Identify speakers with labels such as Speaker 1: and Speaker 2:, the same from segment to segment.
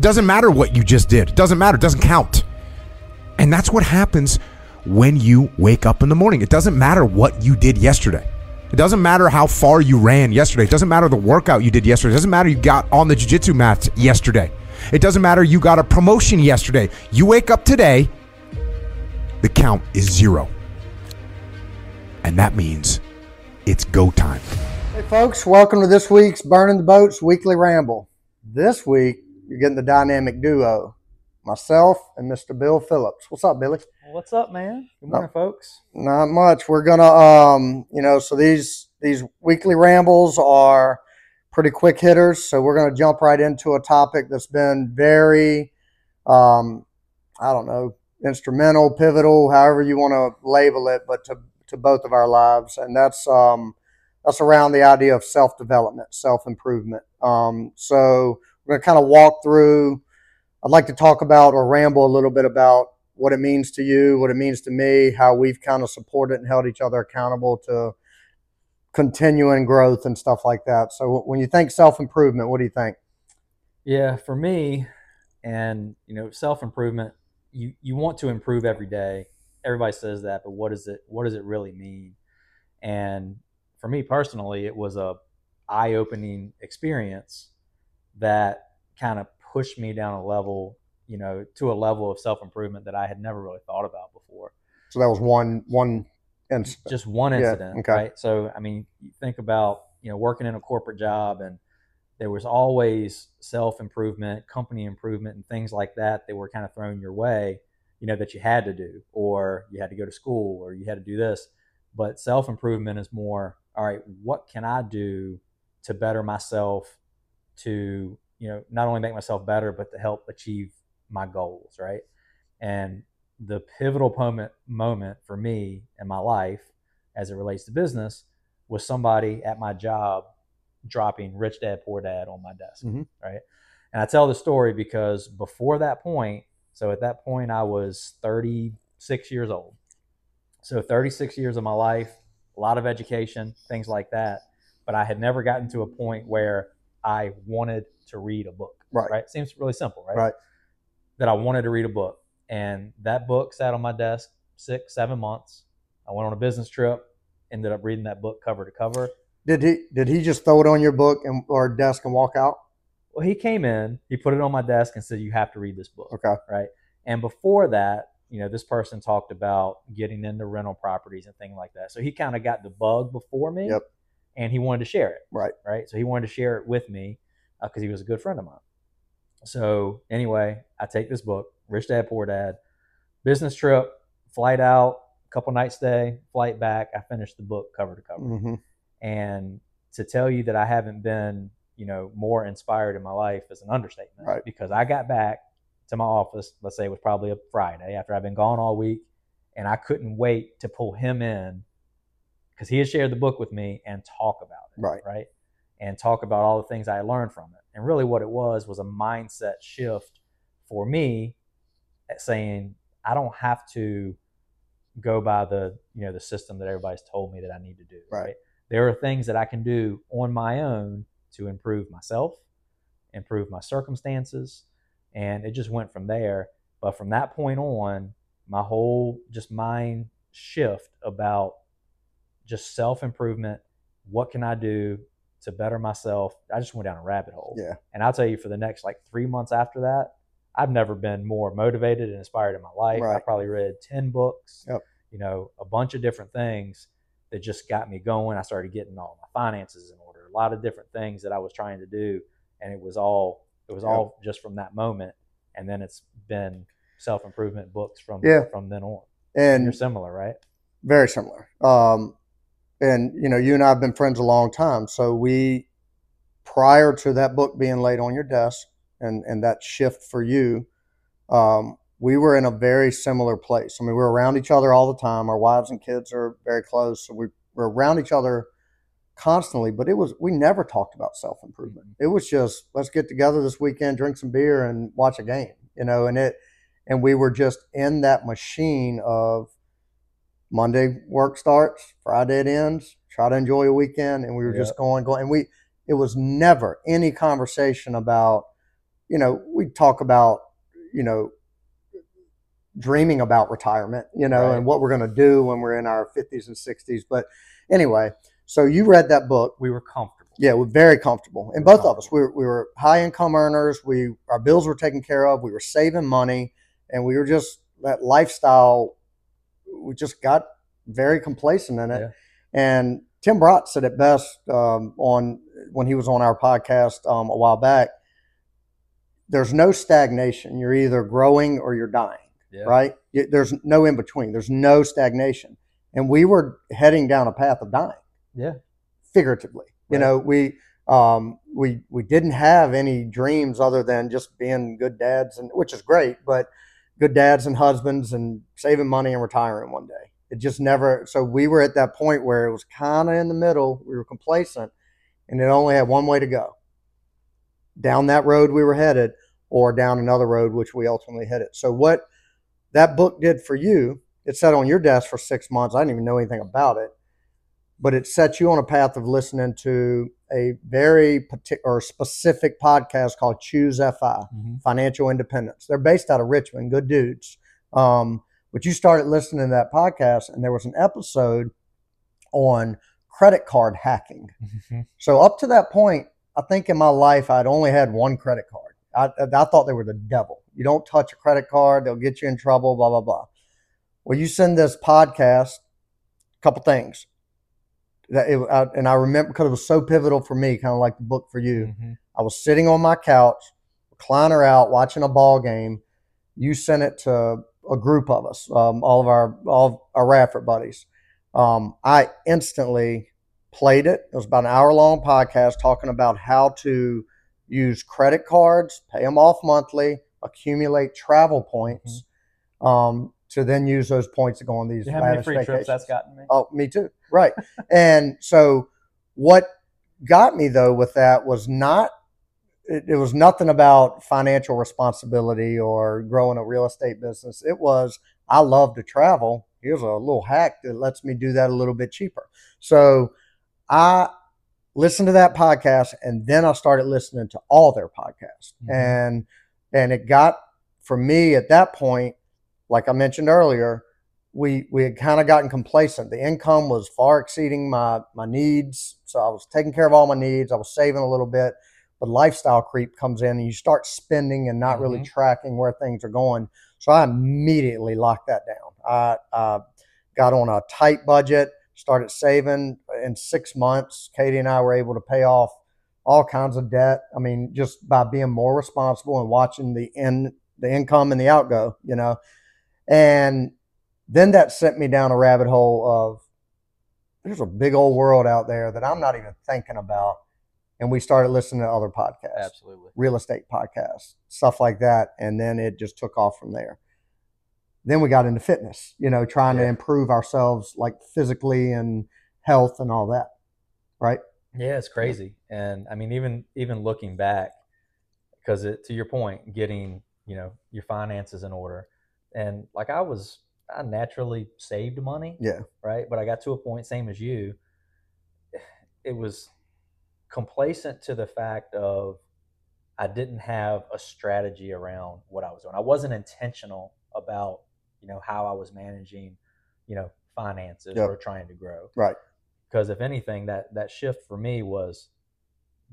Speaker 1: Doesn't matter what you just did. Doesn't matter. Doesn't count. And that's what happens when you wake up in the morning. It doesn't matter what you did yesterday. It doesn't matter how far you ran yesterday. It doesn't matter the workout you did yesterday. It doesn't matter you got on the jiu-jitsu mats yesterday. It doesn't matter you got a promotion yesterday. You wake up today, the count is zero. And that means it's go time.
Speaker 2: Hey, folks, welcome to this week's Burning the Boats Weekly Ramble. This week, you're getting the dynamic duo, myself and Mr. Bill Phillips. What's up, Billy?
Speaker 3: What's up, man? Good morning, folks.
Speaker 2: Not much. We're gonna, um, you know, so these these weekly rambles are pretty quick hitters. So we're gonna jump right into a topic that's been very, um, I don't know, instrumental, pivotal, however you want to label it, but to to both of our lives, and that's um, that's around the idea of self development, self improvement. Um, so we're going to kind of walk through. I'd like to talk about or ramble a little bit about what it means to you, what it means to me, how we've kind of supported and held each other accountable to continuing growth and stuff like that. So when you think self improvement, what do you think?
Speaker 3: Yeah, for me, and you know, self improvement, you you want to improve every day. Everybody says that, but what does it what does it really mean? And for me personally, it was a eye opening experience that kind of pushed me down a level, you know, to a level of self improvement that I had never really thought about before.
Speaker 2: So that was one one incident.
Speaker 3: Just one
Speaker 2: Yeah,
Speaker 3: incident,
Speaker 2: okay.
Speaker 3: right? So I mean, you think about you know working in a corporate job and there was always self improvement, company improvement, and things like that that were kind of thrown your way, you know, that you had to do, or you had to go to school, or you had to do this. But self improvement is more, all right, what can I do to better myself, to, you know, not only make myself better, but to help achieve my goals, right? And the pivotal moment, moment for me in my life as it relates to business was somebody at my job dropping Rich Dad Poor Dad on my desk,
Speaker 2: Mhm.
Speaker 3: right? And I tell the story because before that point, so at that point I was 36 years old. So 36 years of my life, a lot of education, things like that, but I had never gotten to a point where I wanted to read a book.
Speaker 2: Right.
Speaker 3: Right? Seems really simple, right?
Speaker 2: Right.
Speaker 3: That I wanted to read a book. And that book sat on my desk six, seven months. I went on a business trip, ended up reading that book cover to cover.
Speaker 2: Did he did he just throw it on your book and or desk and walk out?
Speaker 3: Well, he came in, he put it on my desk and said, You have to read this book.
Speaker 2: Okay.
Speaker 3: Right. And before that, you know, this person talked about getting into rental properties and things like that. So he kind of got the bug before me
Speaker 2: Yep.
Speaker 3: And he wanted to share it.
Speaker 2: Right.
Speaker 3: Right. So he wanted to share it with me because he was a good friend of mine. So anyway, I take this book, Rich Dad Poor Dad, business trip, flight out, couple nights stay, flight back. I finished the book cover to cover
Speaker 2: hmm
Speaker 3: and to tell you that I haven't been, you know, more inspired in my life is an understatement.
Speaker 2: Right.
Speaker 3: Because I got back to my office, let's say it was probably a Friday after I've been gone all week, and I couldn't wait to pull him in because he had shared the book with me and talk about it.
Speaker 2: Right.
Speaker 3: Right. And talk about all the things I learned from it. And really what it was was a mindset shift for me at saying, I don't have to go by the, you know, the system that everybody's told me that I need to do.
Speaker 2: Right.
Speaker 3: There are things that I can do on my own to improve myself, improve my circumstances, and it just went from there. But from that point on, my whole just mind shift about just self improvement. What can I do to better myself? I just went down a rabbit hole.
Speaker 2: Yeah.
Speaker 3: And I'll tell you, for the next like three months after that, I've never been more motivated and inspired in my life. I probably read 10 books,
Speaker 2: Yep.
Speaker 3: you know, a bunch of different things that just got me going. I started getting all my finances in order, a lot of different things that I was trying to do. And it was all, it was
Speaker 2: Yep.
Speaker 3: all just from that moment. And then it's been self improvement books from,
Speaker 2: Yeah.
Speaker 3: from then on.
Speaker 2: And
Speaker 3: You're similar, right?
Speaker 2: very similar. Um, and you know, you and I have been friends a long time, so we, prior to that book being laid on your desk, and and that shift for you, um, we were in a very similar place. I mean, we were around each other all the time. Our wives and kids are very close, so we were around each other constantly. But it was we never talked about self improvement. It was just let's get together this weekend, drink some beer, and watch a game. You know, and it and we were just in that machine of Monday work starts, Friday it ends. Try to enjoy a weekend, and we were just going, going, and we. It was never any conversation about you know, we talk about, you know, dreaming about retirement, you know,
Speaker 3: Right.
Speaker 2: and what we're going to do when we're in our 50s and 60s. But anyway, so you read that book.
Speaker 3: We were comfortable.
Speaker 2: Yeah, we're very comfortable. And both of us, we were, we were high income earners. We our bills were taken care of. We were saving money, and we were just that lifestyle. We just got very complacent in it.
Speaker 3: Yeah.
Speaker 2: And Tim Brott said it best um, on when he was on our podcast um, a while back. There's no stagnation. You're either growing or you're dying
Speaker 3: Yeah.
Speaker 2: right? There's no in between. There's no stagnation, and we were heading down a path of dying,
Speaker 3: Yeah.
Speaker 2: figuratively. You know, we um, we we didn't have any dreams other than just being good dads, and which is great, but good dads and husbands and saving money and retiring one day. It just never. So we were at that point where it was kind of in the middle. We were complacent, and it only had one way to go. Down that road we were headed, or down another road which we ultimately hit it. So what that book did for you, it sat on your desk for six months. I didn't even know anything about it, but it sets you on a path of listening to a very particular or specific podcast called Choose FI,
Speaker 3: Mhm.
Speaker 2: Financial Independence. They're based out of Richmond, good dudes. Um, but you started listening to that podcast, and there was an episode on credit card hacking.
Speaker 3: Mhm.
Speaker 2: So up to that point, I think in my life I'd only had one credit card. I, I thought they were the devil. You don't touch a credit card; they'll get you in trouble. Blah blah blah. Well, you send this podcast. Couple things that it, I, and I remember because it was so pivotal for me, kind of like the book for you.
Speaker 3: Mhm.
Speaker 2: I was sitting on my couch, recliner out, watching a ball game. You sent it to a group of us, um, all of our all of our Radford buddies. Um, I instantly played it. It was about an hour long podcast talking about how to use credit cards, pay them off monthly, accumulate travel points, um, to then use those points to go on these
Speaker 3: you know how many free trips that's gotten me?
Speaker 2: Oh, me too. Right. and so what got me though with that was not it, it was nothing about financial responsibility or growing a real estate business. It was I love to travel. Here's a little hack that lets me do that a little bit cheaper. So I listened to that podcast and then I started listening to all their podcasts.
Speaker 3: Mhm.
Speaker 2: And and it got for me at that point, like I mentioned earlier, we we had kind of gotten complacent. The income was far exceeding my my needs, so I was taking care of all my needs. I was saving a little bit, but lifestyle creep comes in, and you start spending and not really
Speaker 3: Mhm.
Speaker 2: tracking where things are going. So I immediately locked that down. I uh, got on a tight budget, started saving. In six months, Katie and I were able to pay off all kinds of debt. I mean, just by being more responsible and watching the in the income and the outgo, you know. And then that sent me down a rabbit hole of there's a big old world out there that I'm not even thinking about. And we started listening to other podcasts,
Speaker 3: Absolutely.
Speaker 2: real estate podcasts, stuff like that. And then it just took off from there. Then we got into fitness, you know, trying to improve ourselves like physically and health and all that. Right.
Speaker 3: Yeah, it's crazy. And I mean, even even looking back, because it, to your point, getting you know your finances in order, and like I was, I naturally saved money.
Speaker 2: Yeah.
Speaker 3: Right. But I got to a point, same as you. It was complacent to the fact of I didn't have a strategy around what I was doing. I wasn't intentional about you know how I was managing, you know, finances
Speaker 2: Yep.
Speaker 3: or trying to grow
Speaker 2: Right.
Speaker 3: because if anything that that shift for me was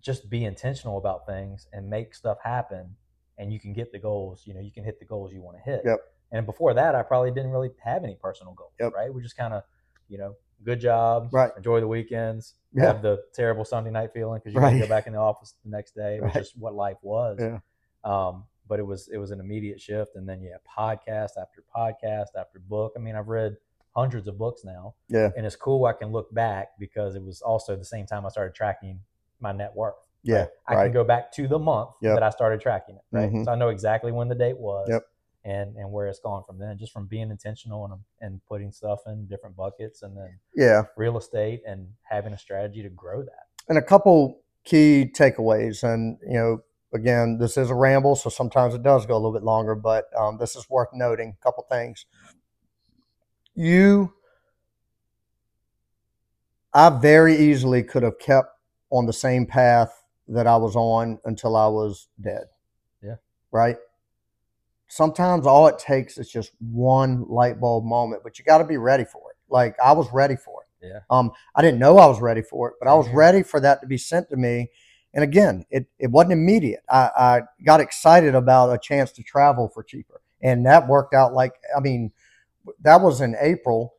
Speaker 3: just be intentional about things and make stuff happen and you can get the goals you know you can hit the goals you want to hit
Speaker 2: Yep.
Speaker 3: And before that i probably didn't really have any personal goals
Speaker 2: Yep.
Speaker 3: right we just kind of you know good job
Speaker 2: Right.
Speaker 3: enjoy the weekends
Speaker 2: Yeah.
Speaker 3: have the terrible sunday night feeling because you
Speaker 2: Right.
Speaker 3: go back in the office the next day it was
Speaker 2: Right.
Speaker 3: just what life was
Speaker 2: Yeah.
Speaker 3: um, but it was it was an immediate shift and then yeah podcast after podcast after book i mean i've read hundreds of books now
Speaker 2: Yeah.
Speaker 3: and it's cool I can look back because it was also the same time I started tracking my net worth.
Speaker 2: Yeah.
Speaker 3: right? I
Speaker 2: right.
Speaker 3: can go back to the month
Speaker 2: Yep.
Speaker 3: that I started tracking it, right?
Speaker 2: Mhm.
Speaker 3: So I know exactly when the date was,
Speaker 2: Yep.
Speaker 3: And and where it's gone from then, just from being intentional and and putting stuff in different buckets, and then
Speaker 2: Yeah.
Speaker 3: real estate and having a strategy to grow that.
Speaker 2: and a couple key takeaways. And, you know, again, this is a ramble, so sometimes it does go a little bit longer, but um, this is worth noting. A couple things. You, I very easily could have kept on the same path that I was on until I was dead.
Speaker 3: Yeah.
Speaker 2: right? Sometimes all it takes is just one light bulb moment, but you got to be ready for it. Like I was ready for it.
Speaker 3: Yeah.
Speaker 2: Um, I didn't know I was ready for it, but I was
Speaker 3: Mhm.
Speaker 2: ready for that to be sent to me. And again, it, it wasn't immediate. I, I got excited about a chance to travel for cheaper. And that worked out like, I mean, that was in April.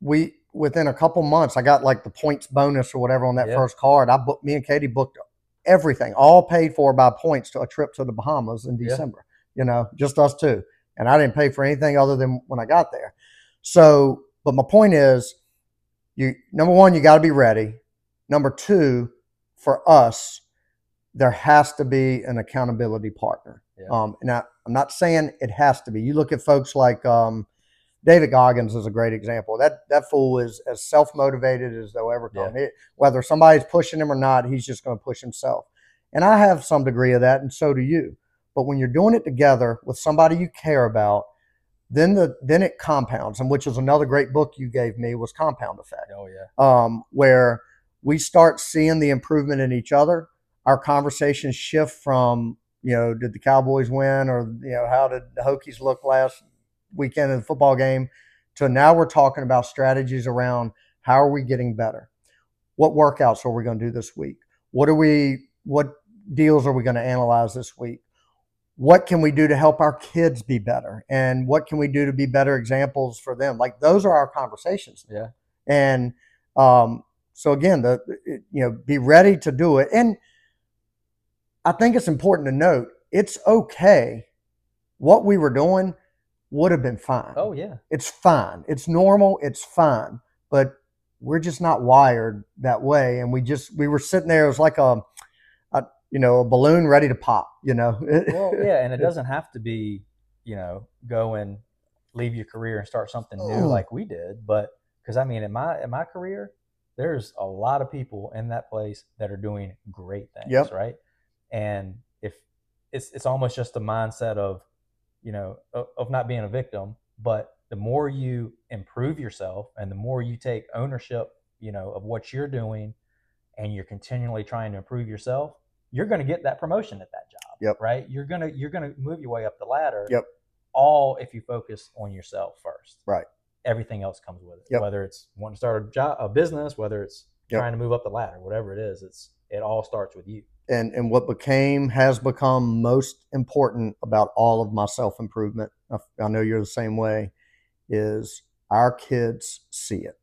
Speaker 2: We, within a couple months, I got like the points bonus or whatever on that
Speaker 3: Yeah.
Speaker 2: first card. I booked, me and Katie booked everything, all paid for by points to a trip to the Bahamas in. December, you know, just us two. And I didn't pay for anything other than when I got there. So, but my point is, you number one, you got to be ready. Number two, for us, there has to be an accountability partner.
Speaker 3: Yeah.
Speaker 2: Um, and I, I'm not saying it has to be. You look at folks like um, David Goggins is a great example. That that fool is as self motivated as they'll ever come. It- whether somebody's pushing him or not, he's just going to push himself. And I have some degree of that, and so do you. But when you're doing it together with somebody you care about, then the then it compounds. And which is another great book you gave me was Compound Effect
Speaker 3: Oh yeah.
Speaker 2: um, where we start seeing the improvement in each other. Our conversations shift from, you know, did the Cowboys win or, you know, how did the Hokies look last weekend in the football game to now we're talking about strategies around how are we getting better? What workouts are we going to do this week? What are we, what deals are we going to analyze this week? What can we do to help our kids be better? And what can we do to be better examples for them? Like those are our conversations.
Speaker 3: Yeah.
Speaker 2: And um, so again, the you know, be ready to do it. And I think it's important to note it's okay. What we were doing would have been fine.
Speaker 3: Oh yeah.
Speaker 2: It's fine. It's normal. It's fine. But we're just not wired that way. And we just we were sitting there. It was like a, a you know a balloon ready to pop. You know.
Speaker 3: Well, yeah, and it doesn't have to be, you know, go and leave your career and start something new
Speaker 2: Oh.
Speaker 3: like we did. But because I mean, in my in my career, there's a lot of people in that place that are doing great things,
Speaker 2: Yep.
Speaker 3: right? And if it's it's almost just a mindset of, you know, of, of not being a victim, but the more you improve yourself and the more you take ownership, you know, of what you're doing, and you're continually trying to improve yourself, you're going to get that promotion at that job.
Speaker 2: Yep.
Speaker 3: Right. You're gonna you're gonna move your way up the ladder.
Speaker 2: Yep.
Speaker 3: All if you focus on yourself first.
Speaker 2: Right.
Speaker 3: Everything else comes with it.
Speaker 2: Yep.
Speaker 3: Whether it's wanting to start a job, a business, whether it's
Speaker 2: Yep.
Speaker 3: trying to move up the ladder, whatever it is, it's it all starts with you.
Speaker 2: and and what became has become most important about all of my self improvement. I, I know you're the same way. Is our kids see it.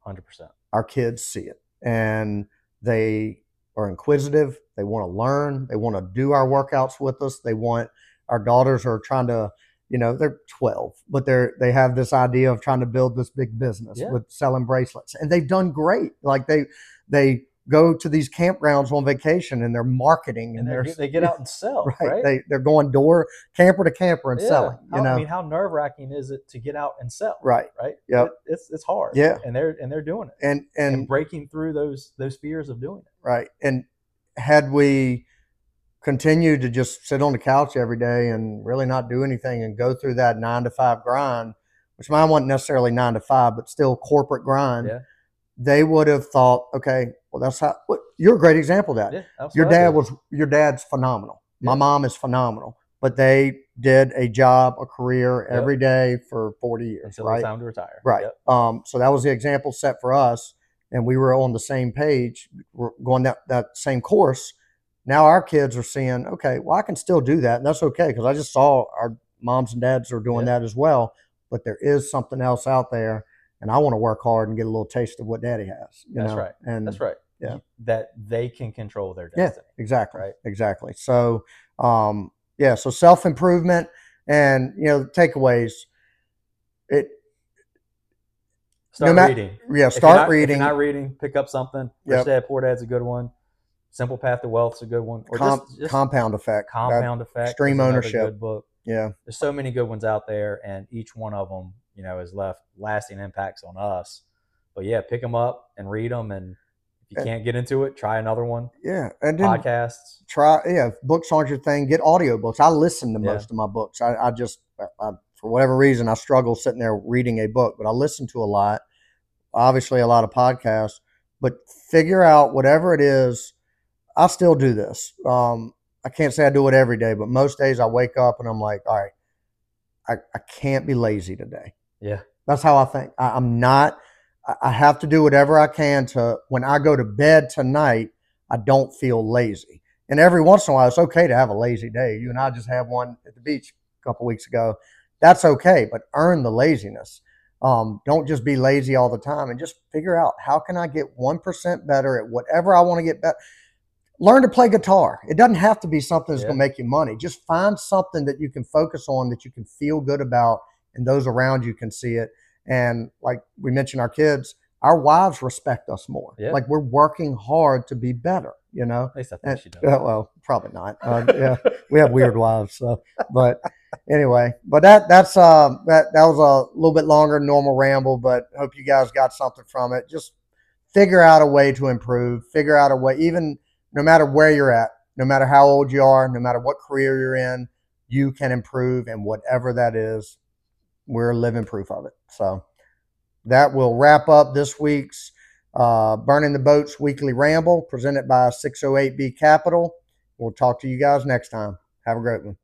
Speaker 3: Hundred percent.
Speaker 2: Our kids see it, and they are inquisitive. They want to learn. They want to do our workouts with us. They want our daughters are trying to, you know, they're 12, but they're they have this idea of trying to build this big business
Speaker 3: Yeah.
Speaker 2: with selling bracelets, and they've done great. Like they they go to these campgrounds on vacation and they're marketing and,
Speaker 3: And
Speaker 2: they're
Speaker 3: they're, they get out and sell.
Speaker 2: right.
Speaker 3: Right.
Speaker 2: They they're going door camper to camper and
Speaker 3: Yeah.
Speaker 2: selling. You
Speaker 3: How-
Speaker 2: know,
Speaker 3: I mean, how nerve wracking is it to get out and sell?
Speaker 2: right?
Speaker 3: Right.
Speaker 2: yeah
Speaker 3: It- it's it's hard.
Speaker 2: Yeah.
Speaker 3: And they're and they're doing it
Speaker 2: And
Speaker 3: and,
Speaker 2: and
Speaker 3: breaking through those those fears of doing it.
Speaker 2: Right. And had we continued to just sit on the couch every day and really not do anything and go through that nine to five grind, which mine wasn't necessarily nine to five, but still corporate grind,
Speaker 3: Yeah.
Speaker 2: they would have thought, okay, well that's how. What, you're a great example of that.
Speaker 3: Yeah.
Speaker 2: your dad was your dad's phenomenal. My mom is phenomenal, but they did a job, a career
Speaker 3: Yep.
Speaker 2: every day for 40 years,
Speaker 3: until
Speaker 2: right?
Speaker 3: time to retire.
Speaker 2: Right.
Speaker 3: Yep.
Speaker 2: Um, so that was the example set for us, and we were on the same page. We're going that that same course. Now our kids are seeing, okay, well I can still do that, and that's okay because I just saw our moms and dads are doing
Speaker 3: Yeah.
Speaker 2: that as well. But there is something else out there, and I want to work hard and get a little taste of what Daddy has. You
Speaker 3: That's
Speaker 2: know?
Speaker 3: right.
Speaker 2: And
Speaker 3: That's right.
Speaker 2: yeah.
Speaker 3: That they can control their
Speaker 2: Yeah. Exactly.
Speaker 3: Right.
Speaker 2: Exactly. So, um, yeah. So self improvement and you know takeaways. It
Speaker 3: Start
Speaker 2: ma-
Speaker 3: reading.
Speaker 2: yeah.
Speaker 3: If
Speaker 2: Start
Speaker 3: not-
Speaker 2: reading.
Speaker 3: not reading, pick up something.
Speaker 2: Yep.
Speaker 3: Dad Poor Dad's a good one. Simple Path to Wealth's a good one. Or
Speaker 2: com-
Speaker 3: just, just
Speaker 2: compound effect. That-
Speaker 3: Compound Effect.
Speaker 2: Extreme
Speaker 3: is another
Speaker 2: Ownership.
Speaker 3: Good book.
Speaker 2: yeah.
Speaker 3: There's so many good ones out there, and each one of them, you know, has left lasting impacts on us. But yeah, pick them up and read them, and if you can't get into it, try another one.
Speaker 2: Yeah. And
Speaker 3: Podcasts.
Speaker 2: try. Yeah. Books aren't your thing, get audiobooks. I listen to
Speaker 3: Yeah.
Speaker 2: most of my books. I, I just, I, for whatever reason, I struggle sitting there reading a book, but I listen to a lot. Obviously, a lot of podcasts. But figure out whatever it is. I still do this. Um, I can't say I do it every day, but most days I wake up and I'm like, all right, I, I can't be lazy today.
Speaker 3: Yeah.
Speaker 2: That's how I think. I, I'm not, I- I have to do whatever I can to, when I go to bed tonight, I don't feel lazy. And every once in a while, it's okay to have a lazy day. You and I just had one at the beach a couple weeks ago. That's okay, but earn the laziness. Um, don't just be lazy all the time and just figure out how can I get 1% better at whatever I want to get better. Learn to play guitar. It doesn't have to be something that's
Speaker 3: Yeah.
Speaker 2: going to make you money. Just find something that you can focus on that you can feel good about and those around you can see it. And like we mentioned, our kids, our wives respect us more.
Speaker 3: Yeah.
Speaker 2: Like we're working hard to be better, you know?
Speaker 3: At least I think
Speaker 2: And,
Speaker 3: she does.
Speaker 2: yeah, well, probably not. Uh, yeah, we have weird wives. So, but anyway, but that that's uh that that was a little bit longer normal ramble, but hope you guys got something from it. Just figure out a way to improve. Figure out a way, even no matter where you're at, no matter how old you are, no matter what career you're in, you can improve, and whatever that is, we're living proof of it. So that will wrap up this week's uh, Burning the Boats weekly ramble presented by 608B Capital. We'll talk to you guys next time. Have a great one.